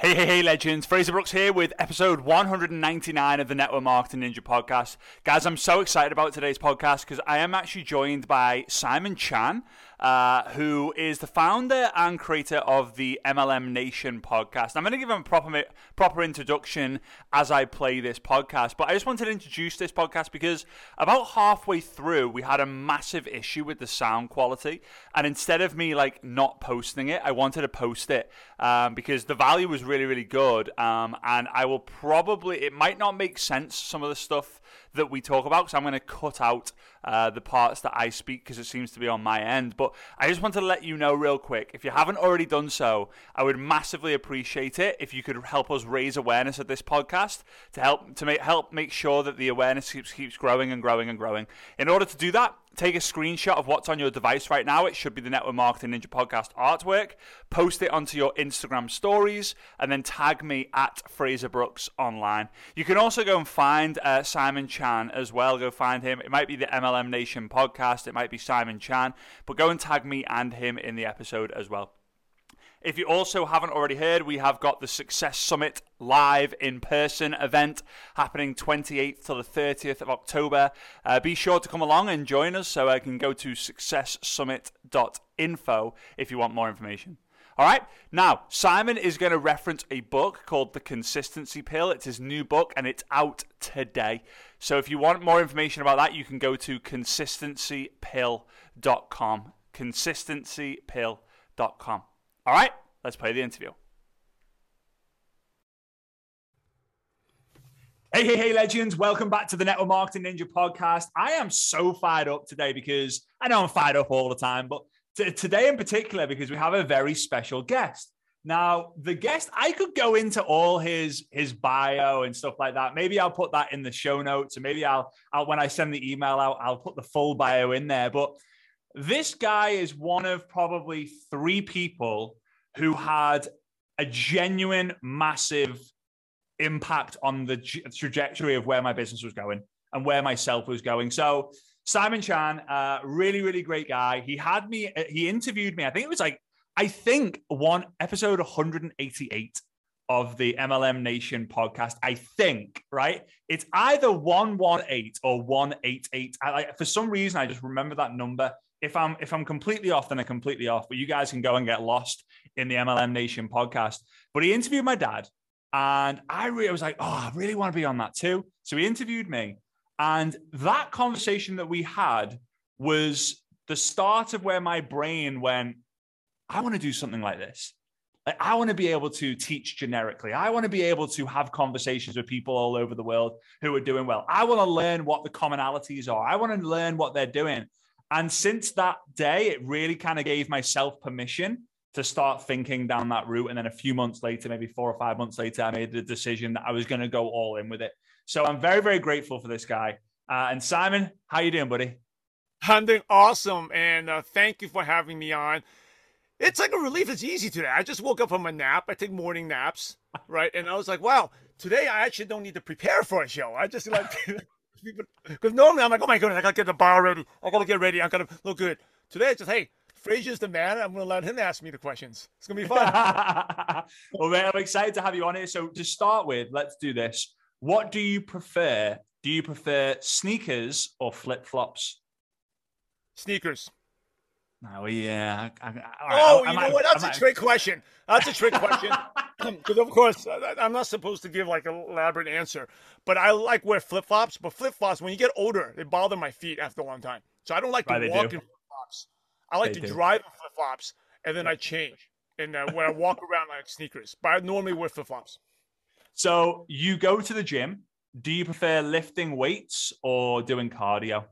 Hey, hey, hey, legends. Fraser Brooks here with episode 199 of the Network Marketing Ninja podcast. Guys, I'm so excited about today's podcast because I am actually joined by Simon Chan, uh, who is the founder and creator of the MLM Nation podcast. I'm going to give him a proper, proper introduction as I play this podcast, but I just wanted to introduce this podcast because about halfway through, we had a massive issue with the sound quality. And instead of me like not posting it, I wanted to post it um, because the value was really, really good. Um, and I will probably, it might not make sense, some of the stuff that we talk about, because I'm going to cut out uh, the parts that I speak because it seems to be on my end. But I just want to let you know real quick if you haven't already done so, I would massively appreciate it if you could help us raise awareness of this podcast to help to make help make sure that the awareness keeps keeps growing and growing and growing. In order to do that, take a screenshot of what's on your device right now. It should be the Network Marketing Ninja Podcast artwork. Post it onto your Instagram stories and then tag me at Fraser Brooks Online. You can also go and find uh, Simon Chan as well. Go find him. It might be the MLM Nation podcast, it might be Simon Chan, but go and tag me and him in the episode as well. If you also haven't already heard, we have got the Success Summit live in person event happening 28th to the 30th of October. Uh, be sure to come along and join us so I can go to successsummit.info if you want more information. All right. Now, Simon is going to reference a book called The Consistency Pill. It's his new book and it's out today. So if you want more information about that, you can go to consistencypill.com. Consistencypill.com. All right, let's play the interview. Hey, hey, hey, legends. Welcome back to the Network Marketing Ninja podcast. I am so fired up today because I know I'm fired up all the time, but t- today in particular because we have a very special guest. Now, the guest, I could go into all his his bio and stuff like that. Maybe I'll put that in the show notes, and maybe I'll, I'll when I send the email out, I'll put the full bio in there. But this guy is one of probably three people who had a genuine, massive impact on the trajectory of where my business was going and where myself was going. So, Simon Chan, uh, really, really great guy. He had me, uh, he interviewed me. I think it was like, I think one episode 188 of the MLM Nation podcast. I think, right? It's either 118 or 188. I, like, for some reason, I just remember that number if I'm if I'm completely off, then I'm completely off. But you guys can go and get lost in the MLM Nation podcast. But he interviewed my dad, and I really was like, oh, I really want to be on that too. So he interviewed me, and that conversation that we had was the start of where my brain went. I want to do something like this. Like, I want to be able to teach generically. I want to be able to have conversations with people all over the world who are doing well. I want to learn what the commonalities are. I want to learn what they're doing. And since that day, it really kind of gave myself permission to start thinking down that route. And then a few months later, maybe four or five months later, I made the decision that I was going to go all in with it. So I'm very, very grateful for this guy. Uh, and Simon, how you doing, buddy? I'm doing awesome, and uh, thank you for having me on. It's like a relief. It's easy today. I just woke up from a nap. I take morning naps, right? And I was like, wow, today I actually don't need to prepare for a show. I just like Because normally I'm like, oh my goodness, I gotta get the bar ready. I gotta get ready. I gotta look good. Today it's just, hey, Fraser's the man. I'm gonna let him ask me the questions. It's gonna be fun. well, man, I'm excited to have you on here. So to start with, let's do this. What do you prefer? Do you prefer sneakers or flip flops? Sneakers. Oh yeah. I, I, oh, I, you know what? That's a trick question. That's a trick question. Because of course I'm not supposed to give like an elaborate answer, but I like wear flip flops. But flip flops, when you get older, they bother my feet after a long time. So I don't like right, to walk in flip flops. I like they to do. drive in flip flops and then I change. And uh, when I walk around like sneakers, but I normally wear flip flops. So you go to the gym. Do you prefer lifting weights or doing cardio?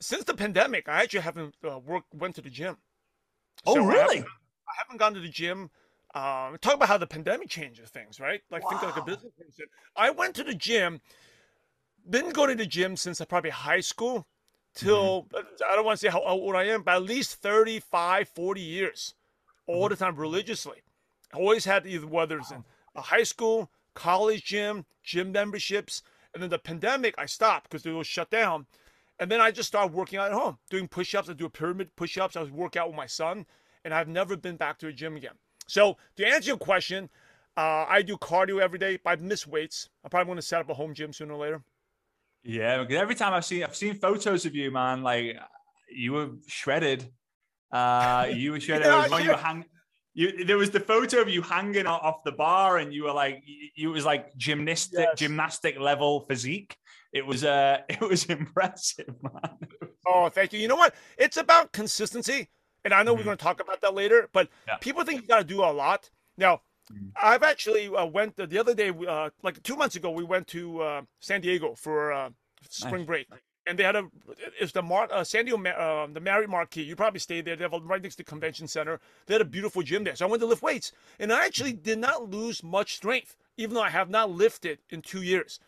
since the pandemic, I actually haven't uh, worked went to the gym. Oh, so really? I haven't, I haven't, gone to the gym. Um, talk about how the pandemic changes things, right? Like wow. think like a business person. I went to the gym. Didn't go to the gym since probably high school till mm-hmm. I don't want to say how old I am, but at least 35, 40 years, all mm-hmm. the time religiously. I always had either whether it's in a high school, college gym, gym memberships, and then the pandemic I stopped because they were shut down. And then I just started working out at home, doing push ups. I do a pyramid push ups. I was working out with my son, and I've never been back to a gym again. So to answer your question, uh, I do cardio every day, but I miss weights. I'm probably going to set up a home gym sooner or later. Yeah, because every time I've seen I've seen photos of you, man, like you were shredded. Uh, you were shredded. yeah, when you were hang- you, there was the photo of you hanging off the bar, and you were like, you was like gymnastic, yes. gymnastic level physique. It was uh, it was impressive, man. Oh, thank you. You know what? It's about consistency, and I know mm-hmm. we're going to talk about that later. But yeah. people think you got to do a lot. Now. I've actually uh, went the, the other day, uh, like two months ago, we went to uh, San Diego for uh, spring nice. break and they had a it's the Mar, uh, San Diego uh, the Marriott Marquis. You probably stayed there. They have a, right next to the convention center. They had a beautiful gym there. So I went to lift weights, and I actually did not lose much strength, even though I have not lifted in two years.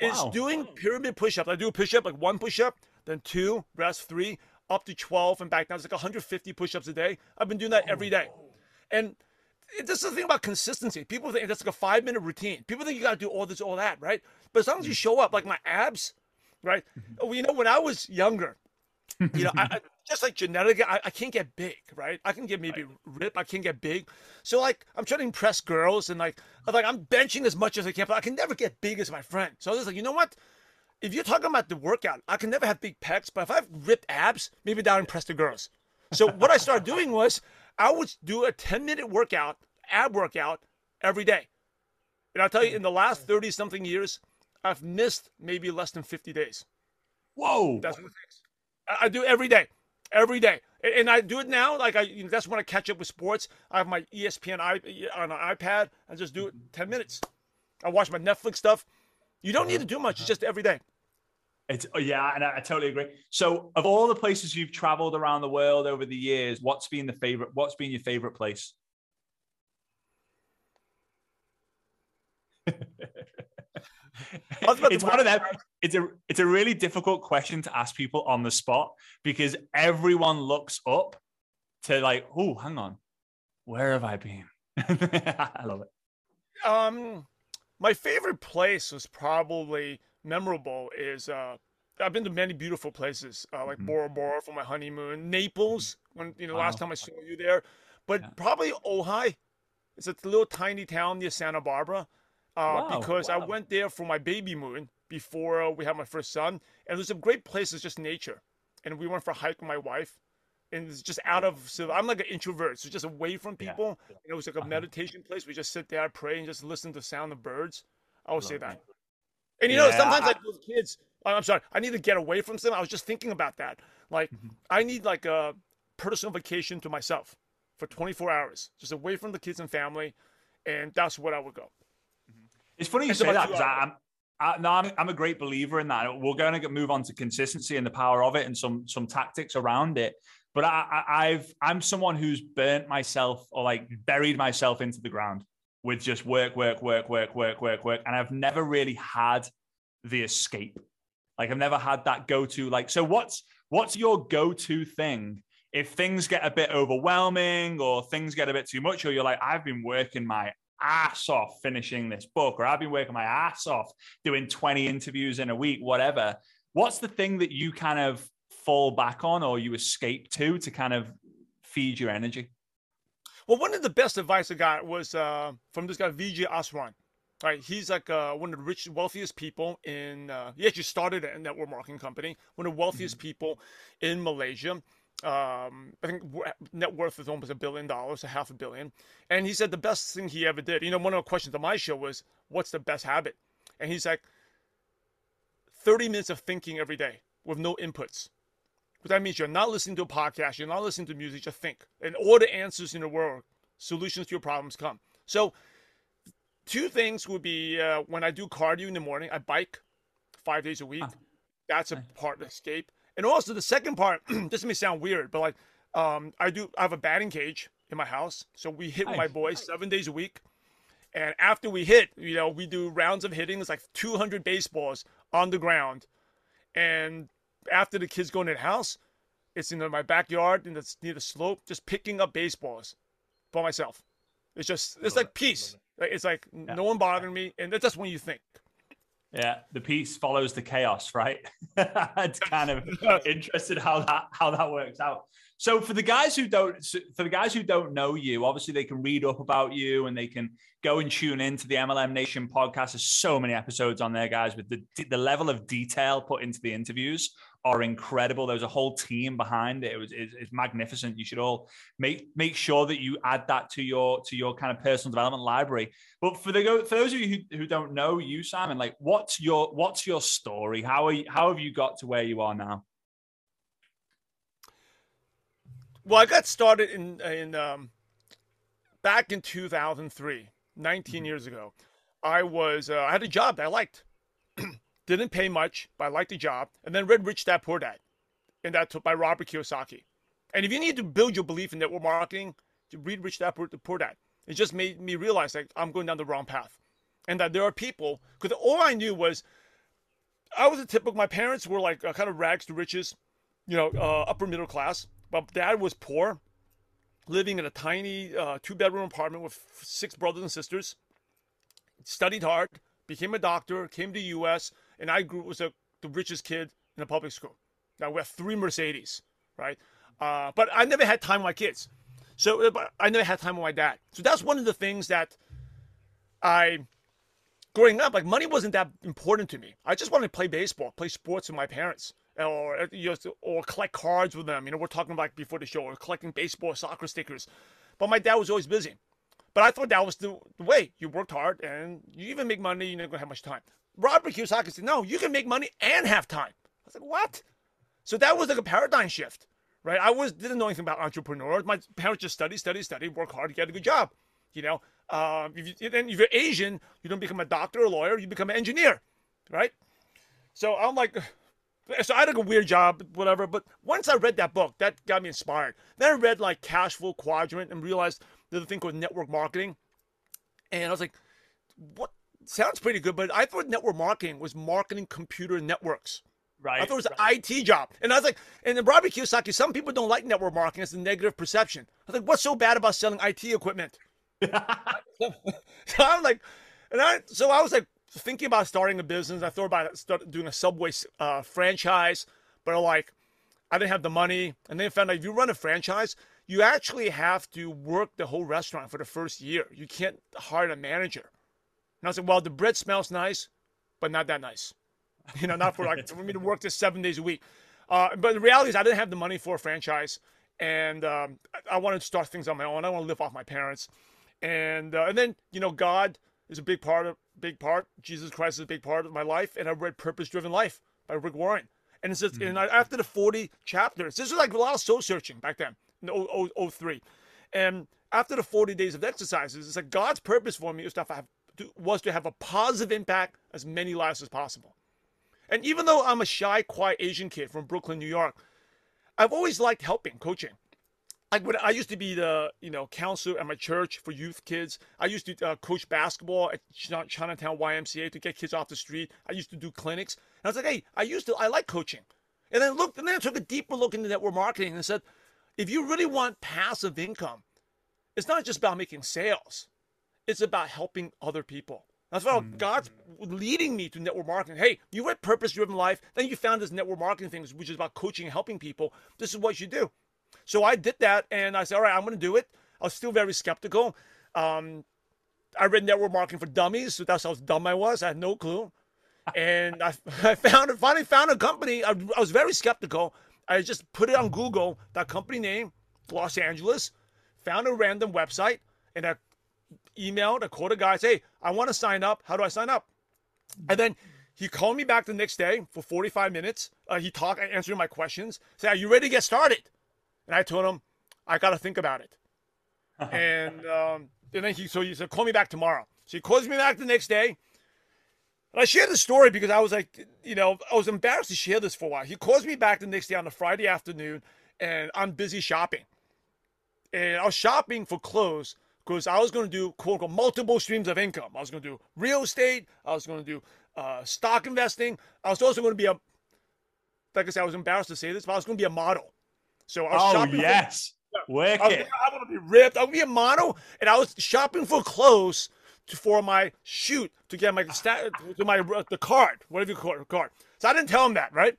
Wow. It's doing pyramid push-ups. I do a push-up like one push-up, then two, rest three, up to twelve, and back down. It's like 150 push-ups a day. I've been doing that every day, and this is the thing about consistency. People think that's like a five-minute routine. People think you got to do all this, all that, right? But as long as you show up, like my abs right? Mm-hmm. Well, you know, when I was younger, you know, I, I, just like genetic, I, I, can't get big, right? I can get maybe right. rip, I can't get big. So like, I'm trying to impress girls, and like, I'm like I'm benching as much as I can, but I can never get big as my friend. So I was like, you know what? If you're talking about the workout, I can never have big pecs, but if I have ripped abs, maybe that'll impress the girls. So what I started doing was I would do a 10 minute workout, ab workout every day. And I'll tell you, in the last 30 something years, I've missed maybe less than 50 days. Whoa. That's what it takes. I, do every day, every day. And, and I do it now. Like I, you know, that's when I catch up with sports. I have my ESPN on an iPad. and just do it mm-hmm. 10 minutes. I watch my Netflix stuff. You don't need to do much. It's uh-huh. just every day. It's oh, yeah, and I, I, totally agree. So, of all the places you've traveled around the world over the years, what's been the favorite? What's been your favorite place? it's one of them. It's a it's a really difficult question to ask people on the spot because everyone looks up to like, oh, hang on, where have I been? I love it. Um, my favorite place was probably memorable. Is uh, I've been to many beautiful places, uh, like mm-hmm. Bora Bora for my honeymoon, Naples when you know wow. last time I saw you there, but yeah. probably Ojai. It's a little tiny town near Santa Barbara uh, wow, because wow. I went there for my baby moon before uh, we had my first son, and there's some great places, just nature. And we went for a hike with my wife, and it's just out of. So I'm like an introvert, so just away from people. Yeah. And it was like a uh-huh. meditation place. We just sit there, pray, and just listen to the sound of birds. I would say that. And you yeah, know, sometimes I, like those kids. I'm sorry, I need to get away from them. I was just thinking about that. Like, mm-hmm. I need like a personal vacation to myself for 24 hours, just away from the kids and family, and that's what I would go. It's funny you it's say that because I'm, I, no, I'm, I'm a great believer in that. We're going to move on to consistency and the power of it and some some tactics around it. But I, I, I've I'm someone who's burnt myself or like buried myself into the ground with just work, work, work, work, work, work, work, and I've never really had the escape. Like I've never had that go to. Like, so what's what's your go to thing if things get a bit overwhelming or things get a bit too much, or you're like, I've been working my ass off finishing this book, or I've been working my ass off doing 20 interviews in a week, whatever. What's the thing that you kind of fall back on or you escape to to kind of feed your energy? Well, one of the best advice I got was uh, from this guy, Vijay Eswaran. Right, he's like uh, one of the richest, wealthiest people in. Uh, he actually started a network marketing company. One of the wealthiest mm-hmm. people in Malaysia um, I think net worth is almost a billion dollars, a half a billion. And he said the best thing he ever did. You know, one of the questions on my show was, "What's the best habit?" And he's like, "30 minutes of thinking every day with no inputs." But that means you're not listening to a podcast, you're not listening to music, just think. And all the answers in the world, solutions to your problems come. So, two things would be uh, when I do cardio in the morning, I bike five days a week. That's a part of escape. And also the second part, this may sound weird, but like um, I do I have a batting cage in my house. So we hit with my boys seven days a week. And after we hit, you know, we do rounds of hitting. It's like 200 baseballs on the ground. And after the kids go in the house, it's in my backyard and it's near the slope, just picking up baseballs by myself. It's just, it's like peace. Like, It's like yeah. no one bothering me. And that's just when you think. Yeah, the peace follows the chaos, right? it's kind of interested how that how that works out. So for the guys who don't, for the guys who don't know you, obviously they can read up about you and they can go and tune into the MLM Nation podcast. There's so many episodes on there, guys, with the the level of detail put into the interviews are incredible. There's a whole team behind it. It was it's, it's, magnificent. You should all make make sure that you add that to your to your kind of personal development library. But for the for those of you who, who don't know you, Simon, like what's your what's your story? How are you, how have you got to where you are now? Well, I got started in in um, back in 2003, 19 mm-hmm. years ago. I was uh, I had a job that I liked. Didn't pay much, but I liked the job. And then read Rich Dad Poor Dad, and that by Robert Kiyosaki. And if you need to build your belief in network marketing, read Rich Dad Poor Dad. It just made me realize that I'm going down the wrong path, and that there are people. Because all I knew was, I was a typical. My parents were like uh, kind of rags to riches, you know, uh, upper middle class. But dad was poor, living in a tiny uh, two bedroom apartment with six brothers and sisters. Studied hard, became a doctor, came to the U.S and I grew was a, the richest kid in a public school. Now we have three Mercedes, right? Uh, but I never had time with my kids, so uh, I never had time with my dad. So that's one of the things that I, growing up, like money wasn't that important to me. I just wanted to play baseball, play sports with my parents, or uh, you know, or collect cards with them. You know, we're talking about before the show, or collecting baseball, soccer stickers. But my dad was always busy. But I thought that was the, the way. You worked hard and you even make money, you're not to have much time. Robert Kiyosaki said, no, you can make money and have time. I was like, what? So that was like a paradigm shift, right? I was didn't know anything about entrepreneurs. My parents just study, study, study, work hard, get a good job. You know, um, if you, then if you're Asian, you don't become a doctor or lawyer, you become an engineer, right? So I'm like, so I had a weird job, whatever. But once I read that book, that got me inspired. Then I read like Cash Flow Quadrant and realized there's a thing called network marketing. And I was like, what sounds pretty good, but I thought network marketing was marketing computer networks. Right. I thought it was right. an IT job. And I was like, and then Robert Kiyosaki, some people don't like network marketing. It's a negative perception. I was like, what's so bad about selling IT equipment? so I'm like, and I, so I was like thinking about starting a business. I thought about start doing a Subway uh, franchise, but like, I didn't have the money. And then I found out if you run a franchise, you actually have to work the whole restaurant for the first year. You can't hire a manager. And I like, well, the bread smells nice, but not that nice. You know, not for like for me to work this seven days a week. Uh, but the reality is, I didn't have the money for a franchise, and um, I wanted to start things on my own. I want to live off my parents, and uh, and then you know, God is a big part of big part. Jesus Christ is a big part of my life, and I read Purpose Driven Life by Rick Warren, and it says, mm-hmm. and after the forty chapters, this was like a lot of soul searching back then in 03. and after the forty days of exercises, it's like God's purpose for me is to have was to have a positive impact as many lives as possible. And even though I'm a shy, quiet Asian kid from Brooklyn, New York, I've always liked helping, coaching. Like when I used to be the you know counselor at my church for youth kids. I used to uh, coach basketball at Chinatown YMCA to get kids off the street. I used to do clinics. And I was like, hey, I used to I like coaching. And then looked, and then I took a deeper look into network marketing and said, if you really want passive income, it's not just about making sales. It's about helping other people. That's why mm-hmm. God's leading me to network marketing. Hey, you read Purpose Driven Life, then you found this network marketing thing, which is about coaching and helping people. This is what you do. So I did that, and I said, all right, I'm going to do it. I was still very skeptical. Um, I read Network Marketing for Dummies, so that's how dumb I was. I had no clue. and I, I found finally found a company. I, I was very skeptical. I just put it on Google, that company name, Los Angeles, found a random website, and I emailed, I a guy, say, hey, I want to sign up. How do I sign up? And then he called me back the next day for 45 minutes. Uh, he talked, answered my questions. Say, are you ready to get started? And I told him, I got to think about it. and um, and then he so he said, call me back tomorrow. So he calls me back the next day. And I shared the story because I was like, you know, I was embarrassed to share this for a while. He calls me back the next day on a Friday afternoon, and I'm busy shopping. And I was shopping for clothes because I was going to do quote unquote multiple streams of income. I was going to do real estate. I was going to do uh, stock investing. I was also going to be a, like I said, I was embarrassed to say this, but I was going to be a model. So I was oh, shopping. yes. For, Wicked. I was, I going to be ripped. I'm going to be a model, and I was shopping for clothes to, for my shoot to get my stat to my the card, whatever you call it, card. So I didn't tell him that, right?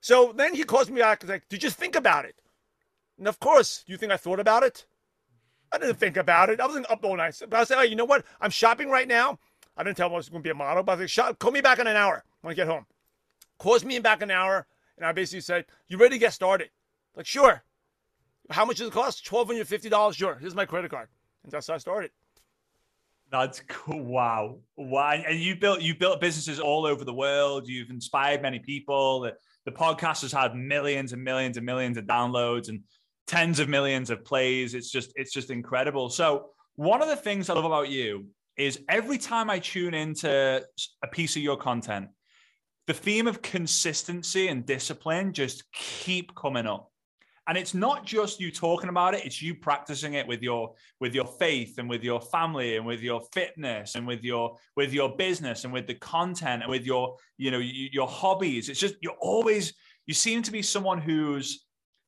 So then he calls me back and like, "Did you think about it?" And of course, do you think I thought about it? I didn't think about it. I wasn't up all night. But I said, hey, you know what? I'm shopping right now. I didn't tell him I was going to be a model, but I said, call me back in an hour when I get home. Calls me in back an hour, and I basically said, you ready to get started? Like, sure. How much does it cost? $1,250. Sure. Here's my credit card. And that's how I started. That's cool. Wow. Wow. And you built you built businesses all over the world. You've inspired many people. The, the podcast has had millions and millions and millions of downloads and tens of millions of plays. It's just it's just incredible. So one of the things I love about you is every time I tune into a piece of your content, the theme of consistency and discipline just keep coming up and it's not just you talking about it it's you practicing it with your with your faith and with your family and with your fitness and with your with your business and with the content and with your you know your hobbies it's just you're always you seem to be someone who's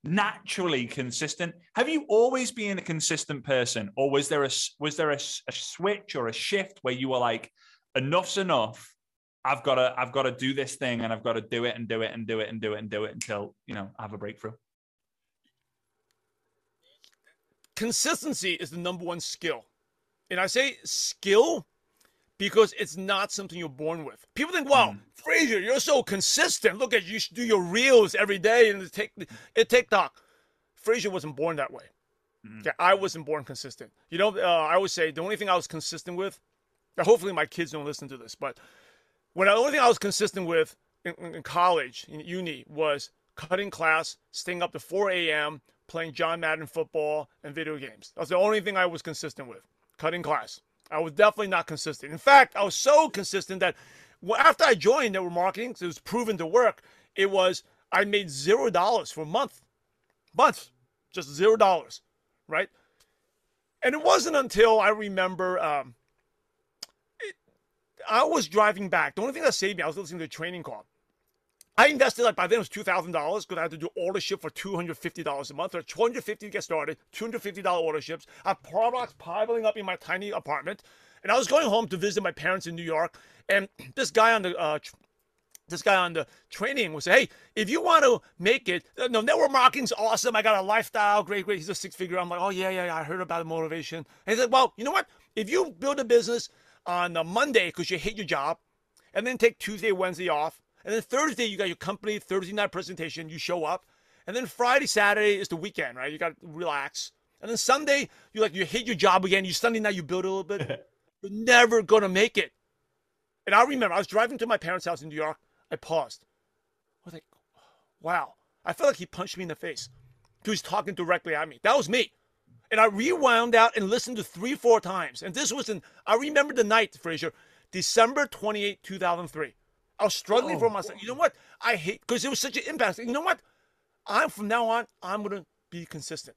naturally consistent. Have you always been a consistent person or was there a was there a, a switch or a shift where you were like enough's enough. I've got to I've got to do this thing and I've got to do it and do it and do it and do it and do it until you know I have a breakthrough consistency is the number one skill. And I say skill because it's not something you're born with. People think, wow, mm. Fraser, you're so consistent. Look at you should do your reels every day and take it TikTok. Fraser wasn't born that way. Mm. Okay, I wasn't born consistent. You know, uh, I always say the only thing I was consistent with, hopefully my kids don't listen to this, but when the only thing I was consistent with in, in college, in uni, was cutting class, staying up to 4 a.m., playing John Madden football and video games. That's the only thing I was consistent with. Cutting class. I was definitely not consistent. In fact, I was so consistent that after I joined network marketing, it was proven to work. It was I made zero dollars for a month, month, just zero dollars, right? And it wasn't until I remember um, it, I was driving back. The only thing that saved me, I was listening to a training call. I invested like by then it was two thousand dollars because I had to do order ship for two hundred fifty dollars a month or two hundred fifty to get started, two hundred fifty dollar order ships. I have products piling up in my tiny apartment, and I was going home to visit my parents in New York, and this guy on the uh, this guy on the training was say, hey, if you want to make it, uh, no, network marketing's awesome. I got a lifestyle, great, great. He's a six figure. I'm like, oh yeah, yeah, yeah. I heard about the motivation. And he said, well, you know what? If you build a business on a Monday because you hate your job, and then take Tuesday, Wednesday off and then Thursday, you got your company Thursday night presentation. You show up. And then Friday, Saturday is the weekend, right? You got to relax. And then Sunday, you like you hate your job again. You Sunday night, you build a little bit. You're never gonna make it. And I remember I was driving to my parents' house in New York. I paused. I was like, wow. I felt like he punched me in the face. He was talking directly at me. That was me. And I rewound out and listened to three, four times. And this was in, I remember the night, Fraser, December 28, 2003. I was struggling oh. for myself. You know what? I hate because it was such an impact. You know what? I'm from now on. I'm gonna be consistent.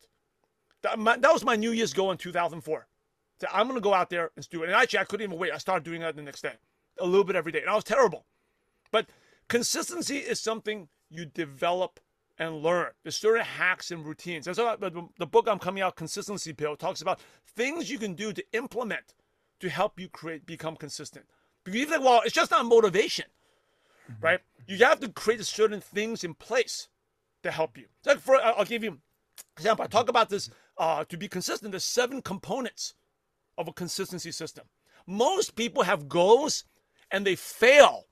That, my, that was my New Year's goal in 2004. So I'm gonna go out there and do it. And actually, I couldn't even wait. I started doing that the next day, a little bit every day, and I was terrible. But consistency is something you develop and learn. There's certain hacks and routines. And so the, the book I'm coming out, Consistency Pill, talks about things you can do to implement to help you create become consistent. Because you think, well, it's just not motivation mm-hmm. right? You have to create certain things in place to help you. Like for, I'll give you example. I talk about this uh, to be consistent. There's seven components of a consistency system. Most people have goals and they fail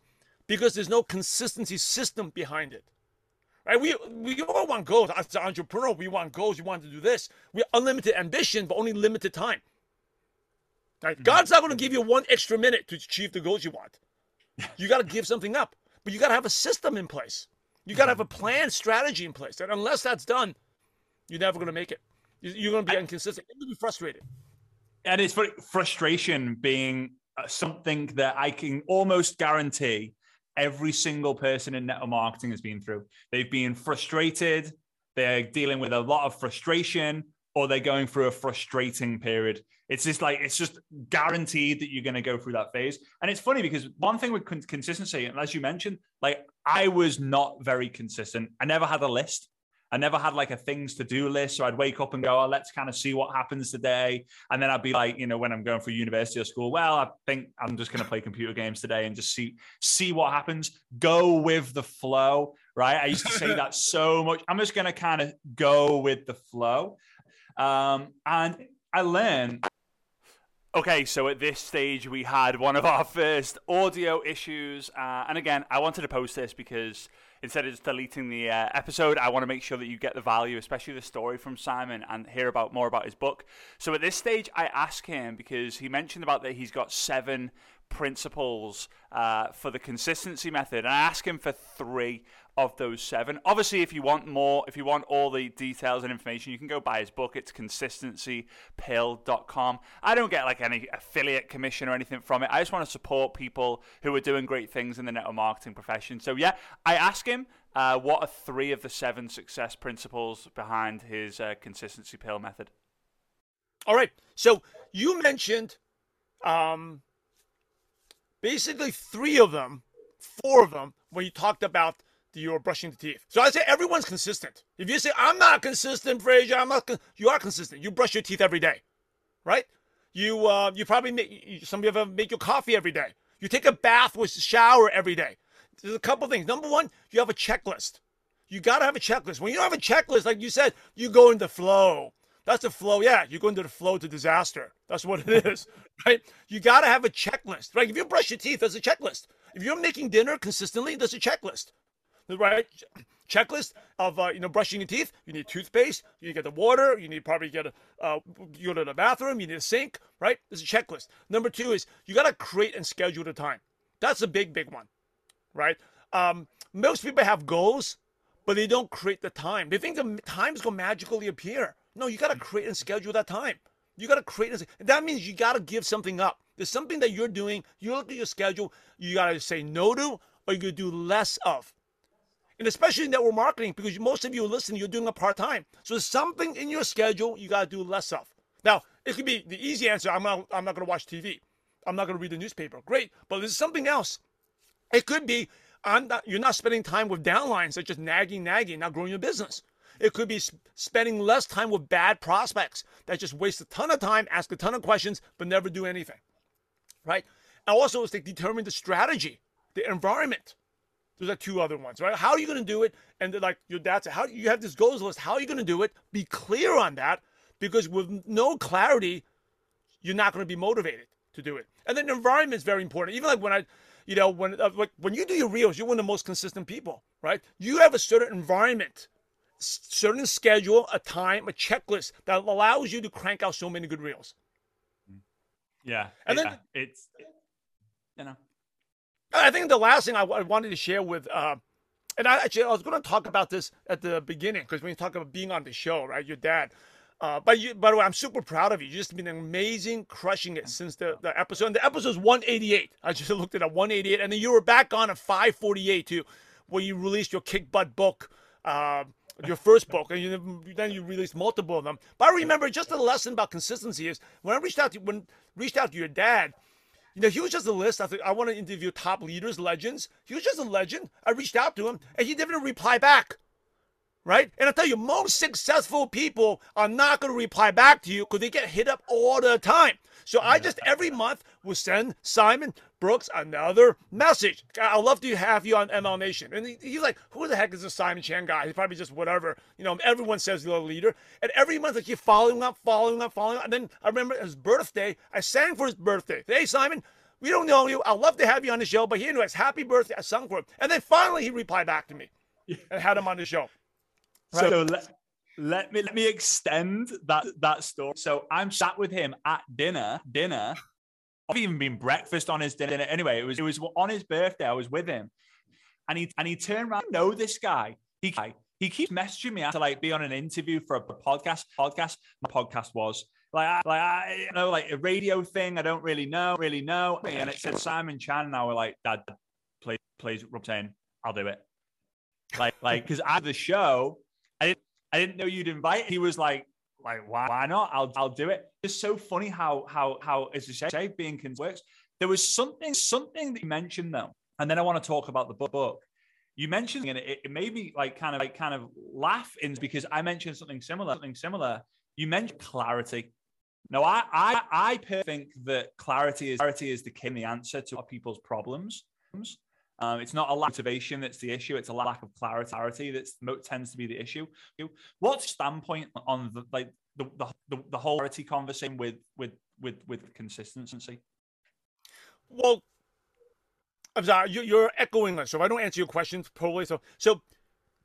because there's no consistency system behind it. Right? We we all want goals. As an entrepreneur, we want goals. You want to do this. We have unlimited ambition, but only limited time. Right? Mm-hmm. God's not going to give you one extra minute to achieve the goals you want. You got to give something up. But you got to have a system in place. You got to have a plan, strategy in place. And unless that's done, you're never going to make it. You're going to be inconsistent. You're going to be frustrated. And it's frustration being uh, something that I can almost guarantee every single person in network marketing has been through. They've been frustrated. They're dealing with a lot of frustration or they're going through a frustrating period. It's just like it's just guaranteed that you're going to go through that phase. And it's funny because one thing with consistency, and as you mentioned, like I was not very consistent. I never had a list. I never had like a things to do list. So I'd wake up and go, oh, let's kind of see what happens today. And then I'd be like, you know, when I'm going for university or school, well, I think I'm just going to play computer games today and just see see what happens. Go with the flow, right? I used to say that so much. I'm just going to kind of go with the flow. Um, and I learned Okay, so at this stage, we had one of our first audio issues. Uh, and again, I wanted to post this because instead of just deleting the uh, episode, I want to make sure that you get the value, especially the story from Simon, and hear about more about his book. So at this stage, I ask him because he mentioned about that he's got seven principles uh, for the consistency method, and I ask him for three of those seven. Obviously, if you want more, if you want all the details and information, you can go buy his book. It's consistencypill.com. I don't get like any affiliate commission or anything from it. I just want to support people who are doing great things in the network marketing profession. So, yeah, I ask him uh, what are three of the seven success principles behind his uh, consistency pill method. All right. So, you mentioned um, basically three of them, four of them, when you talked about you're brushing the teeth. So I say everyone's consistent. If you say I'm not consistent, Fraser, I'm not. Con-, you are consistent. You brush your teeth every day, right? You uh, you probably make some of you have make your coffee every day. You take a bath with shower every day. There's a couple things. Number one, you have a checklist. You got to have a checklist. When you don't have a checklist, like you said, you go into flow. That's the flow. Yeah, you go into the flow to disaster. That's what it is, right? You got to have a checklist, right? If you brush your teeth, there's a checklist. If you're making dinner consistently, there's a checklist right checklist of uh, you know brushing your teeth. You need toothpaste. You need to get the water. You need probably get a uh, you go to the bathroom. You need a sink. Right? There's a checklist. Number two is you got to create and schedule the time. That's a big big one, right? Um, most people have goals, but they don't create the time. They think the time's gonna magically appear. No, you got to create and schedule that time. You got to create. And that means you got to give something up. There's something that you're doing. You look at your schedule. You got to say no to, or you do less of and especially in network marketing because most of you listen, you're doing a part time. So there's something in your schedule you got to do less of. Now, it could be the easy answer. I'm not. I'm not going to watch TV. I'm not going to read the newspaper. Great, but there's something else. It could be not, you're not spending time with downlines that just nagging, nagging, not growing your business. It could be spending less time with bad prospects that just waste a ton of time, ask a ton of questions, but never do anything. Right? And also, it's to determine the strategy, the environment. There's like two other ones, right? How are you going to do it? And like your dad said, how you have this goals list. How are you going to do it? Be clear on that because with no clarity, you're not going to be motivated to do it. And then the environment is very important. Even like when I, you know, when uh, like when you do your reels, you're one of the most consistent people, right? You have a certain environment, certain schedule, a time, a checklist that allows you to crank out so many good reels. Yeah, and yeah. then it's you know I think the last thing I, w- I wanted to share with, uh, and I actually I was going to talk about this at the beginning because when you talk about being on the show, right, your dad. Uh, but you, by the way, I'm super proud of you. You've just been amazing, crushing it since the, the episode. And the episode is 188. I just looked at it 188, and then you were back on at 548 too, where you released your kick butt book. Uh, your first book, and you, then you released multiple of them. But I remember just a lesson about consistency is when I reached out to when reached out to your dad, you know, he was just a list. I think I want to interview top leaders, legends. He was just a legend. I reached out to him, and he didn't reply back. Right? And I tell you, most successful people are not going to reply back to you because they get hit up all the time. So I just every month will send Simon Brooks another message. I'd love to have you on MLM Nation. And he, he's like, who the heck is this Simon Chan guy? He's probably just whatever. You know, everyone says he's a leader. And every month I keep following up, following up, following up. And then I remember his birthday. I sang for his birthday. Hey, Simon, we don't know you. I'd love to have you on the show. But he anyways, happy birthday. I sung for him. And then finally he replied back to me and had him on the show. Right. So let, let me let me extend that that story. So I'm sat with him at dinner, dinner. I've even been breakfast on his dinner. Anyway, it was it was on his birthday. I was with him, and he and he turned around. I know this guy. He he keeps messaging me to like be on an interview for a podcast. Podcast. My podcast was like I, like I you know like a radio thing. I don't really know, really know. And it said Simon Chan, and I were like, Dad, please, please, Rob saying, I'll do it. Like like because I the show I didn't I didn't know you'd invite. He was like, like why, why not? I'll I'll do it. It's so funny how how how as you say being works. There was something something that you mentioned though, and then I want to talk about the book. you mentioned and it, it made me like kind of like kind of laugh in because I mentioned something similar, something similar. You mentioned clarity. No, I I I think that clarity is clarity is the key the answer to people's problems. Um, it's not a lack of motivation that's the issue; it's a lack of clarity that tends to be the issue. What's standpoint on the like the the, the whole clarity conversation with with with with consistency? Well, I'm sorry, you're echoing. So if I don't answer your questions probably, so so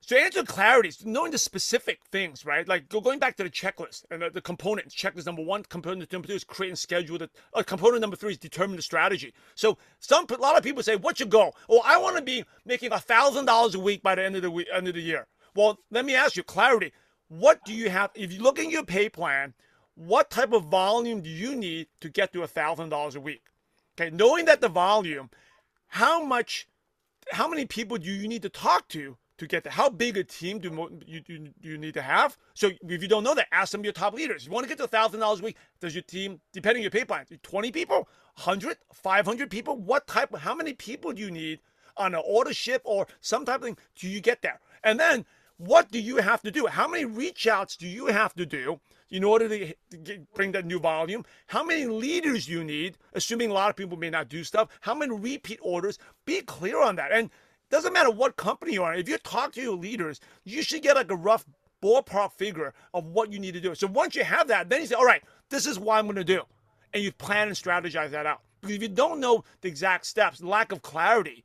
so answer clarity is knowing the specific things, right? Like going back to the checklist and the, the components. Checklist number one, component number two is create and schedule. The uh, component number three is determine the strategy. So some a lot of people say, "What's your goal?" Oh, I want to be making a thousand dollars a week by the end of the week, end of the year. Well, let me ask you, clarity. What do you have? If you look in your pay plan, what type of volume do you need to get to a thousand dollars a week? Okay, knowing that the volume how much, how many people do you need to talk to to get there? How big a team do you, do you need to have? So if you don't know that, ask some of your top leaders. You want to get to $1,000 a week, does your team, depending on your pay plan, 20 people, 100, 500 people? What type, how many people do you need on an order ship or some type of thing do you get there? And then what do you have to do? How many reach outs do you have to do in order to, get, bring that new volume? How many leaders you need, assuming a lot of people may not do stuff? How many repeat orders? Be clear on that. And doesn't matter what company you are. If you talk to your leaders, you should get like a rough ballpark figure of what you need to do. So once you have that, then you say, all right, this is what I'm going to do. And you plan and strategize that out. Because if you don't know the exact steps, lack of clarity,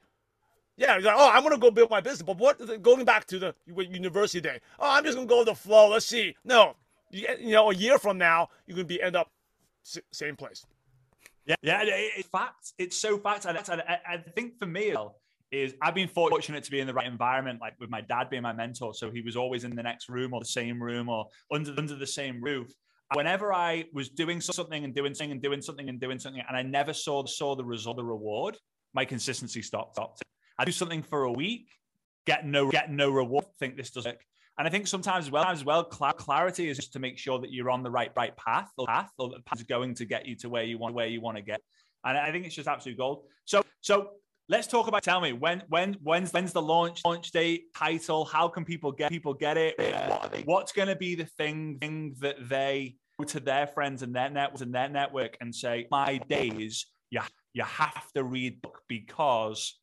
yeah, like, oh, I'm gonna go build my business. But what? Going back to the university day. Oh, I'm just gonna go with the flow. Let's see. No, you, you know, a year from now, you're gonna be end up same place. Yeah, yeah, it's fact. It's so fact. And I think for me is I've been fortunate to be in the right environment, like with my dad being my mentor. So he was always in the next room or the same room or under under the same roof. Whenever I was doing something and doing something and doing something and doing something, and I never saw saw the result, the reward, my consistency stopped. stopped. I do something for a week, get no get no reward. Think this doesn't. Work. And I think sometimes as well, as well, clarity is just to make sure that you're on the right right path or path or the path is going to get you to where you want where you want to get. And I think it's just absolute gold. So so let's talk about tell me when when when's when's the launch launch date title how can people get people get it uh, what's going to be the thing, thing that they go to their friends and their networks and their network and say my days you, you have to read book because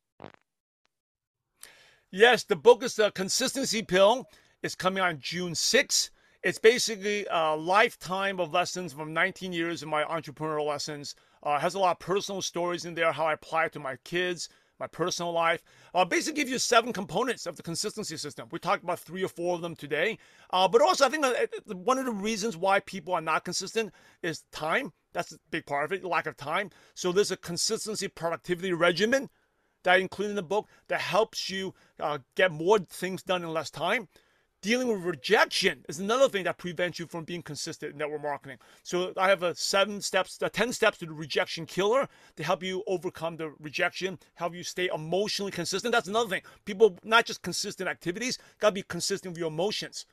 Yes, the book is the Consistency Pill. It's coming on June 6th. It's basically a lifetime of lessons from 19 years of my entrepreneurial lessons. Uh, has a lot of personal stories in there, how I apply it to my kids, my personal life. Uh, basically, give you seven components of the consistency system. We talked about three or four of them today. Uh, but also, I think one of the reasons why people are not consistent is time. That's a big part of it, lack of time. So there's a consistency productivity regimen that I include in the book that helps you uh, get more things done in less time. Dealing with rejection is another thing that prevents you from being consistent in network marketing. So I have a seven steps, a 10 steps to the rejection killer to help you overcome the rejection, help you stay emotionally consistent. That's another thing. People, not just consistent activities, gotta be consistent with your emotions.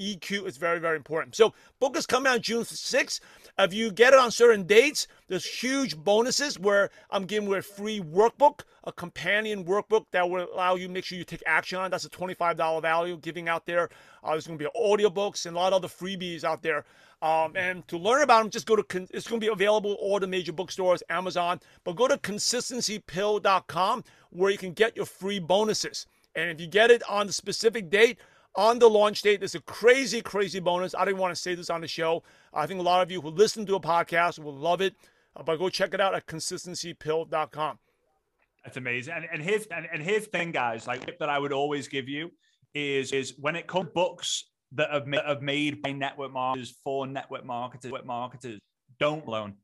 EQ is very, very important. So book is coming out June 6th. If you get it on certain dates, there's huge bonuses where I'm giving you a free workbook, a companion workbook that will allow you make sure you take action on. That's a $25 value giving out there. Uh, there's going to be audiobooks and a lot of other freebies out there. Um, and to learn about them, just go to, it's going to be available all the major bookstores, Amazon, but go to consistencypill.com where you can get your free bonuses. And if you get it on the specific date, on the launch date. There's a crazy, crazy bonus. I didn't want to say this on the show. I think a lot of you who listen to a podcast will love it. Uh, but go check it out at consistencypill.com. That's amazing. And, and here's and, and here's thing, guys. Like that, I would always give you is is when it comes books that have made, have made by network marketers for network marketers, network marketers. Don't loan.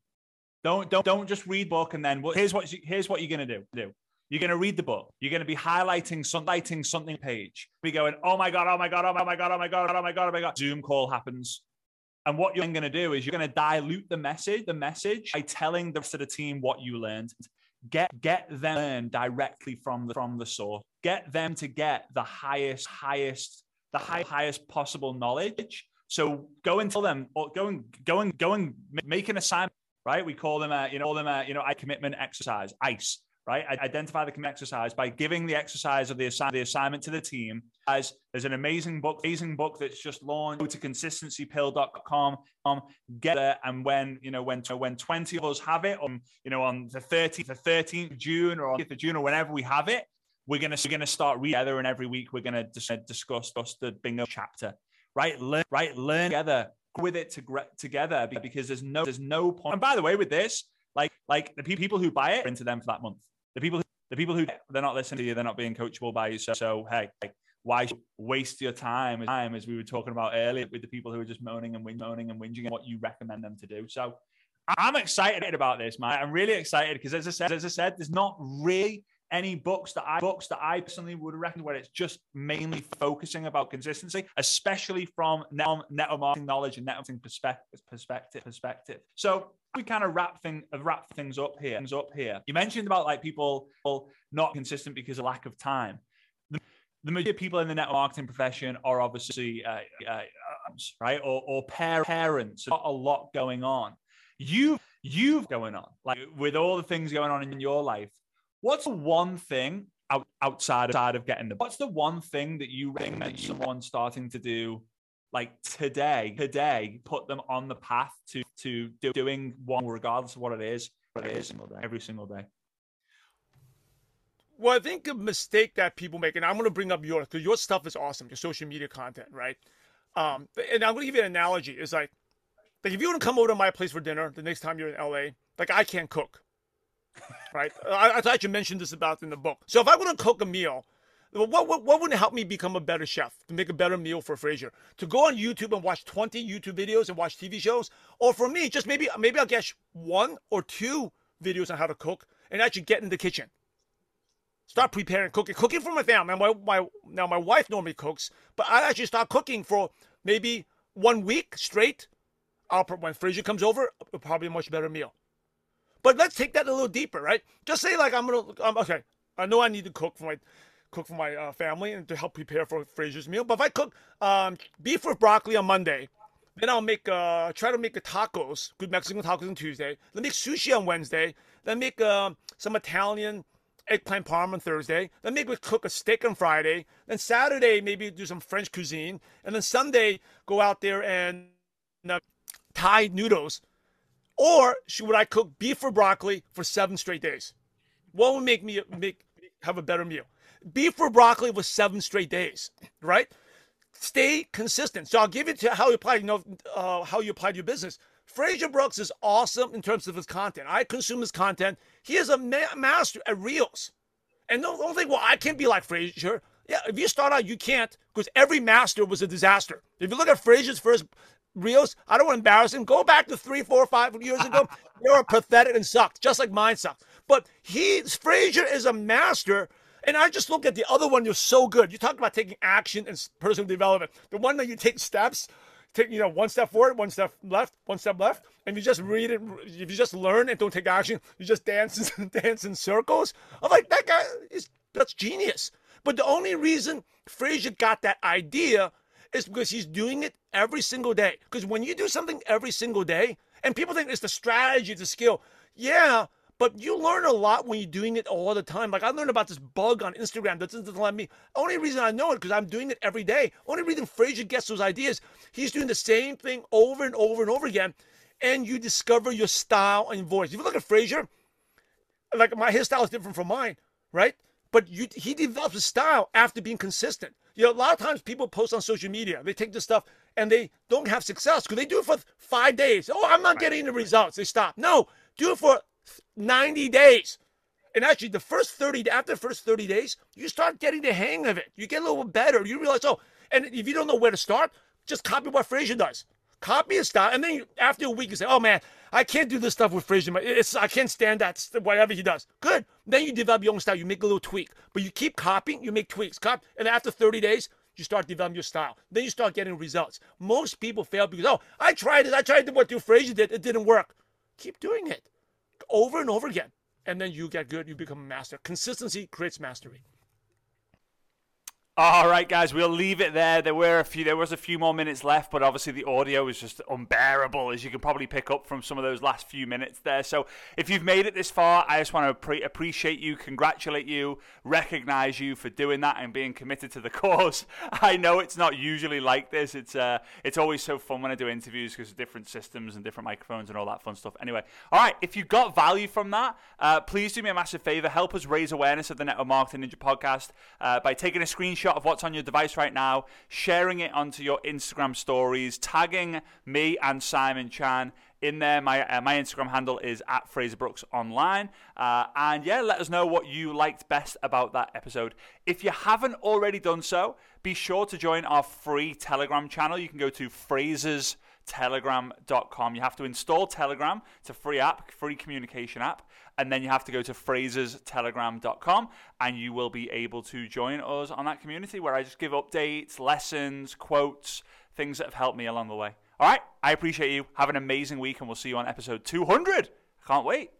Don't don't don't just read book and then well, here's what here's what you're gonna do. Do you're going to read the book. You're going to be highlighting, something, something page. Be going, oh my god, oh my god, oh my god, oh my god, oh my god, oh my god. Zoom call happens, and what you're going to do is you're going to dilute the message, the message by telling the rest of the team what you learned. Get get them learn directly from the from the source. Get them to get the highest, highest, the high, highest possible knowledge. So go and tell them, or go and go and go and make an assignment. Right? We call them a, you know, them a, you know, I commitment exercise, ICE right? Identify the exercise by giving the exercise of the, assi- the assignment to the team. As there's an amazing book, amazing book that's just launched. Go to consistencypill.com, um, get it, and when you know when when 20 of us have it, on you know on the 13th, the 13th of June or 5th of June or whenever we have it, we're gonna we're gonna start together, and every week we're gonna discuss, discuss the bingo chapter, right? Learn, right, learn together with it to, together because there's no there's no point. And by the way, with this, like like the people who buy it into them for that month. The people who the people who they're not listening to you, they're not being coachable by you. So, so hey, why waste your time time as we were talking about earlier with the people who are just moaning and moaning and whinging and what you recommend them to do. So I'm excited about this, man. I'm really excited because as I said, as I said, there's not really any books that I books that I personally would recommend where it's just mainly focusing about consistency, especially from net, network marketing knowledge and networking perspective perspective perspective. So we kind of wrap thing wrap things up here. Things up here. You mentioned about like people not consistent because of lack of time. The, the majority of people in the network marketing profession are obviously uh, uh, right or, or parents. Got a lot going on. You you've going on like with all the things going on in your life What's the one thing out, outside outside of getting the? What's the one thing that you that someone's starting to do, like today, today, put them on the path to to do, doing one, regardless of what it is, what it is every single day. Well, I think a mistake that people make, and I'm going to bring up yours because your stuff is awesome, your social media content, right? Um, and I'm going to give you an analogy. It's like, like if you want to come over to my place for dinner the next time you're in LA, like I can't cook right? I, I thought you mentioned this about in the book. So if I want to cook a meal, what, what, what would help me become a better chef to make a better meal for Fraser? To go on YouTube and watch 20 YouTube videos and watch TV shows? Or for me, just maybe maybe I'll get one or two videos on how to cook and actually get in the kitchen. Start preparing cooking, cooking for my family. My, my, now my wife normally cooks, but I actually start cooking for maybe one week straight. I'll, when Fraser comes over, probably a much better meal. But let's take that a little deeper, right? Just say like I'm gonna, um, okay, I know I need to cook for my cook for my uh, family and to help prepare for Fraser's meal. But if I cook um, beef with broccoli on Monday, then I'll make uh, try to make the tacos, good Mexican tacos on Tuesday. Then make sushi on Wednesday. Then make uh, some Italian eggplant parm on Thursday. Then maybe cook a steak on Friday. Then Saturday maybe do some French cuisine, and then Sunday go out there and uh, Thai noodles or would I cook beef or broccoli for seven straight days? What would make me make have a better meal? Beef or broccoli was seven straight days, right? Stay consistent. So I'll give it to how you apply, you know, uh, how you apply to your business. Fraser Brooks is awesome in terms of his content. I consume his content. He is a ma- master at reels. And don't, don't think, well, I can't be like Fraser. Yeah, if you start out, you can't because every master was a disaster. If you look at Fraser's first reels. I don't want to embarrass him. Go back to three, four, five years ago. they were pathetic and sucked, just like mine sucked. But he, Fraser, is a master. And I just look at the other one. You're so good. You talk about taking action and personal development. The one that you take steps, take you know one step forward, one step left, one step left, and you just read it. If you just learn and don't take action, you just dance and dance in circles. I'm like that guy is that's genius. But the only reason Fraser got that idea is because he's doing it every single day. Because when you do something every single day, and people think it's the strategy, the skill, yeah, but you learn a lot when you're doing it all the time. Like I learned about this bug on Instagram that doesn't let me. Only reason I know it because I'm doing it every day. Only reason Fraser gets those ideas, he's doing the same thing over and over and over again, and you discover your style and voice. If you look at Fraser, like my his style is different from mine, right? But you, he develops a style after being consistent. You know, a lot of times people post on social media, they take this stuff and they don't have success because they do it for five days. Oh, I'm not getting the results. They stop. No, do it for 90 days. And actually, the first 30, after the first 30 days, you start getting the hang of it. You get a little better. You realize, oh, and if you don't know where to start, just copy what Fraser does. Copy his style. And then you, after a week, you say, oh man, I can't do this stuff with Fraser. It's, I can't stand that, whatever he does. Good. Then you develop your own style. You make a little tweak. But you keep copying, you make tweaks. Cop, and after 30 days, you start developing your style. Then you start getting results. Most people fail because, oh, I tried it. I tried what do Fraser did. It didn't work. Keep doing it over and over again. And then you get good. You become a master. Consistency creates mastery. All right, guys, we'll leave it there. There were a few, there was a few more minutes left, but obviously the audio was just unbearable, as you can probably pick up from some of those last few minutes there. So, if you've made it this far, I just want to pre- appreciate you, congratulate you, recognize you for doing that and being committed to the cause. I know it's not usually like this. It's uh, it's always so fun when I do interviews because of different systems and different microphones and all that fun stuff. Anyway, all right, if you got value from that, uh, please do me a massive favor, help us raise awareness of the Network Marketing Ninja podcast uh, by taking a screenshot screenshot of what's on your device right now, sharing it onto your Instagram stories, tagging me and Simon Chan in there. My uh, my Instagram handle is at Fraser Brooks Online, uh, and yeah, let us know what you liked best about that episode. If you haven't already done so, be sure to join our free Telegram channel. You can go to Fraser's telegram.com. You have to install Telegram. It's a free app, free communication app and then you have to go to fraserstelegram.com and you will be able to join us on that community where I just give updates, lessons, quotes, things that have helped me along the way. All right, I appreciate you. Have an amazing week and we'll see you on episode 200. Can't wait.